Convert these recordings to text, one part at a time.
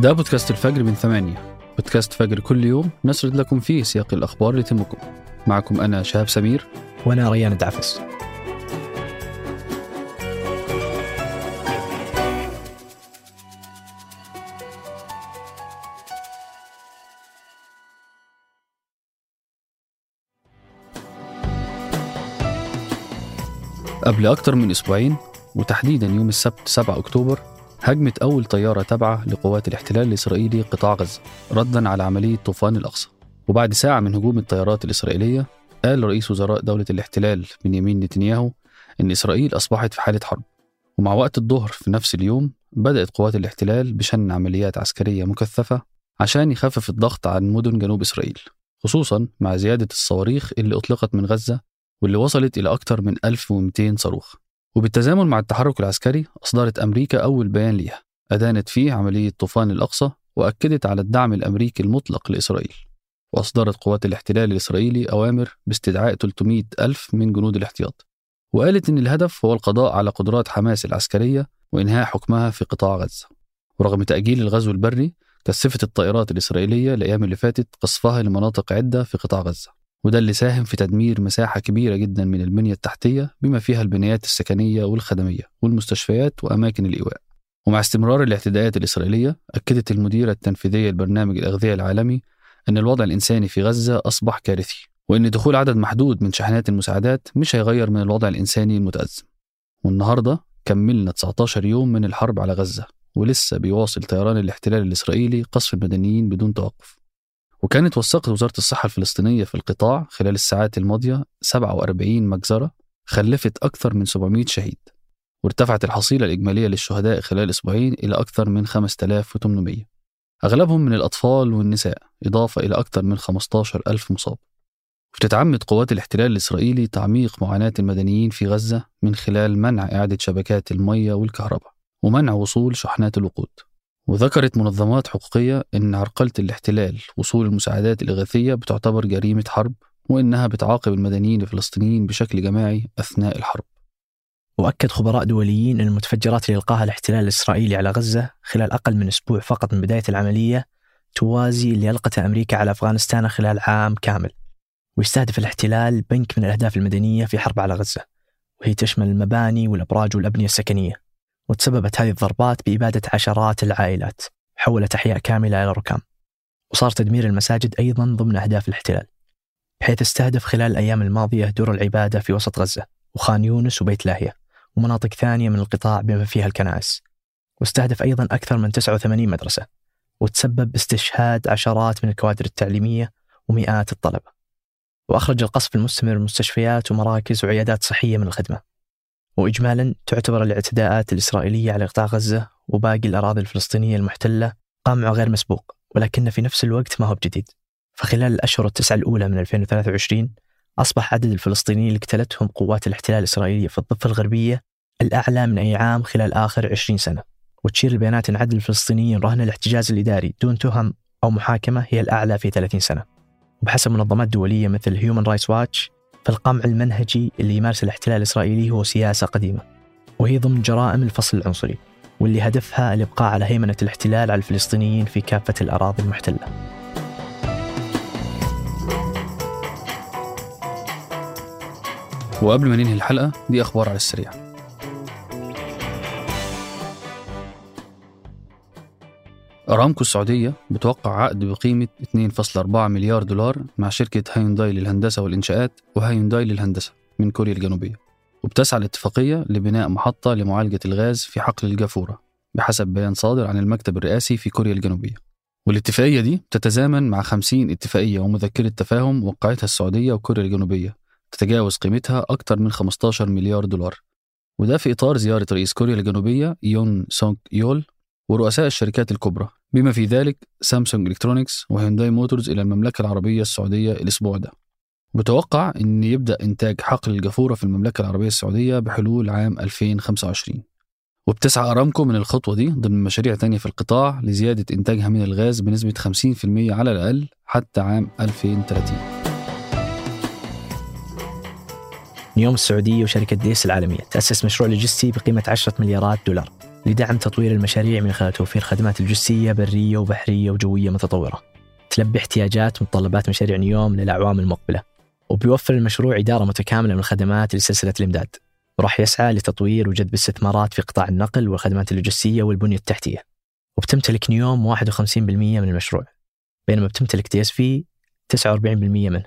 ده بودكاست الفجر من ثمانية. بودكاست فجر كل يوم نسرد لكم فيه سياق الأخبار اللي تهمكم. معكم أنا شهاب سمير. وأنا ريان الدعفس. قبل أكتر من أسبوعين وتحديدا يوم السبت 7 أكتوبر هجمت أول طيارة تابعة لقوات الاحتلال الإسرائيلي قطاع غزة ردا على عملية طوفان الأقصى. وبعد ساعة من هجوم الطيارات الإسرائيلية قال رئيس وزراء دولة الاحتلال بنيامين نتنياهو إن إسرائيل أصبحت في حالة حرب. ومع وقت الظهر في نفس اليوم بدأت قوات الاحتلال بشن عمليات عسكرية مكثفة عشان يخفف الضغط عن مدن جنوب إسرائيل خصوصا مع زيادة الصواريخ اللي أطلقت من غزة واللي وصلت إلى أكثر من 1200 صاروخ. وبالتزامن مع التحرك العسكري أصدرت أمريكا أول بيان ليها. أدانت فيه عملية طوفان الأقصى وأكدت على الدعم الأمريكي المطلق لإسرائيل. وأصدرت قوات الاحتلال الإسرائيلي أوامر باستدعاء 300 ألف من جنود الاحتياط. وقالت إن الهدف هو القضاء على قدرات حماس العسكرية وإنهاء حكمها في قطاع غزة. ورغم تأجيل الغزو البري كثفت الطائرات الإسرائيلية الأيام اللي فاتت قصفها لمناطق عدة في قطاع غزة. وده اللي ساهم في تدمير مساحة كبيرة جدا من البنية التحتية بما فيها البنايات السكنية والخدمية والمستشفيات وأماكن الإيواء. ومع استمرار الاعتداءات الإسرائيلية أكدت المديرة التنفيذية لبرنامج الأغذية العالمي أن الوضع الإنساني في غزة أصبح كارثي وأن دخول عدد محدود من شحنات المساعدات مش هيغير من الوضع الإنساني المتأزم. والنهاردة كملنا 19 يوم من الحرب على غزة ولسه بيواصل طيران الاحتلال الإسرائيلي قصف المدنيين بدون توقف. وكانت وثقت وزارة الصحة الفلسطينية في القطاع خلال الساعات الماضية 47 مجزرة خلفت أكثر من 700 شهيد وارتفعت الحصيلة الإجمالية للشهداء خلال أسبوعين إلى أكثر من 5800 أغلبهم من الأطفال والنساء إضافة إلى أكثر من 15 ألف مصاب. وبتتعمد قوات الاحتلال الإسرائيلي تعميق معاناة المدنيين في غزة من خلال منع إعادة شبكات المية والكهرباء ومنع وصول شحنات الوقود. وذكرت منظمات حقوقية إن عرقلة الاحتلال وصول المساعدات الإغاثية بتعتبر جريمة حرب وإنها بتعاقب المدنيين الفلسطينيين بشكل جماعي أثناء الحرب. وأكد خبراء دوليين أن المتفجرات اللي ألقاها الاحتلال الإسرائيلي على غزة خلال أقل من أسبوع فقط من بداية العملية توازي اللي ألقته أمريكا على أفغانستان خلال عام كامل ويستهدف الاحتلال بنك من الأهداف المدنية في حرب على غزة وهي تشمل المباني والأبراج والأبنية السكنية. وتسببت هذه الضربات بإبادة عشرات العائلات حولت أحياء كاملة إلى ركام وصار تدمير المساجد أيضا ضمن أهداف الاحتلال بحيث استهدف خلال الأيام الماضية دور العبادة في وسط غزة وخان يونس وبيت لاهية ومناطق ثانية من القطاع بما فيها الكنائس. واستهدف أيضا أكثر من 89 مدرسة وتسبب باستشهاد عشرات من الكوادر التعليمية ومئات الطلبة. وأخرج القصف المستمر مستشفيات ومراكز وعيادات صحية من الخدمة. وإجمالا تعتبر الاعتداءات الإسرائيلية على قطاع غزة وباقي الأراضي الفلسطينية المحتلة قمع غير مسبوق ولكن في نفس الوقت ما هو بجديد. فخلال الأشهر التسعة الأولى من 2023 أصبح عدد الفلسطينيين اللي اقتلتهم قوات الاحتلال الإسرائيلية في الضفة الغربية الأعلى من أي عام خلال آخر 20 سنة. وتشير البيانات أن عدد الفلسطينيين رهن الاحتجاز الإداري دون تهم أو محاكمة هي الأعلى في 30 سنة. وبحسب منظمات دولية مثل هيومن رايتس واتش فالقمع المنهجي اللي يمارس الاحتلال الإسرائيلي هو سياسة قديمة وهي ضمن جرائم الفصل العنصري واللي هدفها الإبقاء على هيمنة الاحتلال على الفلسطينيين في كافة الأراضي المحتلة. وقبل ما ننهي الحلقة دي أخبار على السريع. أرامكو السعودية بتوقع عقد بقيمة 2.4 مليار دولار مع شركة هايونداي للهندسة والإنشاءات وهايونداي للهندسة من كوريا الجنوبية وبتسعى الاتفاقية لبناء محطة لمعالجة الغاز في حقل الجافورة بحسب بيان صادر عن المكتب الرئاسي في كوريا الجنوبية. والاتفاقية دي تتزامن مع 50 اتفاقية ومذكرة تفاهم وقعتها السعودية وكوريا الجنوبية تتجاوز قيمتها أكثر من 15 مليار دولار. وده في إطار زيارة رئيس كوريا الجنوبية يون سونغ يول ورؤساء الشركات الكبرى بما في ذلك سامسونج إلكترونيكس وهيونداي موتورز إلى المملكة العربية السعودية الأسبوع ده. متوقع أن يبدأ إنتاج حقل الجافورة في المملكة العربية السعودية بحلول عام 2025 وبتسعى أرامكو من الخطوة دي ضمن مشاريع تانية في القطاع لزيادة إنتاجها من الغاز بنسبة 50% على الأقل حتى عام 2030 نيوم السعودية وشركة ديس العالمية تأسس مشروع لوجستي بقيمة 10 مليارات دولار. لدعم تطوير المشاريع من خلال توفير خدمات لوجستية برية وبحرية وجوية متطورة. تلبي احتياجات ومتطلبات مشاريع نيوم للأعوام المقبلة. وبيوفر المشروع إدارة متكاملة من الخدمات لسلسلة الإمداد. وراح يسعى لتطوير وجذب استثمارات في قطاع النقل والخدمات اللوجستية والبنية التحتية. وبتمتلك نيوم 51% من المشروع بينما بتمتلك DSV 49% منه.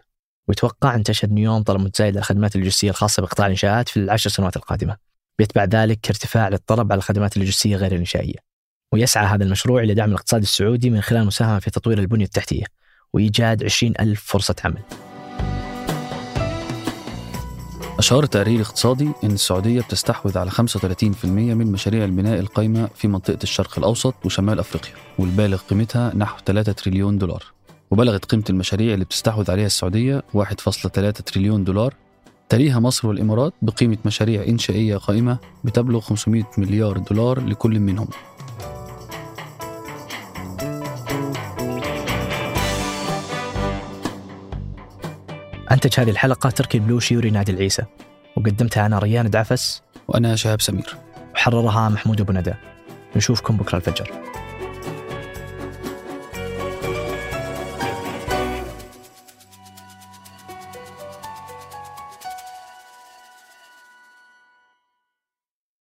ويتوقع أن تشهد نيوم طلب متزايد للخدمات اللوجستية الخاصة بقطاع الإنشاءات في العشر سنوات القادمة. بيتبع ذلك ارتفاع للطلب على الخدمات اللوجستية غير الإنشائية ويسعى هذا المشروع إلى دعم الاقتصاد السعودي من خلال المساهمة في تطوير البنية التحتية وإيجاد 20 ألف فرصة عمل. أشار تقرير اقتصادي أن السعودية بتستحوذ على 35% من مشاريع البناء القايمة في منطقة الشرق الأوسط وشمال أفريقيا والبالغ قيمتها نحو 3 تريليون دولار. وبلغت قيمة المشاريع اللي بتستحوذ عليها السعودية 1.3 تريليون دولار تليها مصر والإمارات بقيمة مشاريع إنشائية قائمة بتبلغ 500 مليار دولار لكل منهم. أنتج هذه الحلقة تركي البلوشي وريناد العيسى وقدمتها أنا ريان دعفس وأنا شهاب سمير. وحررها محمود أبو ندى نشوفكم بكرة الفجر.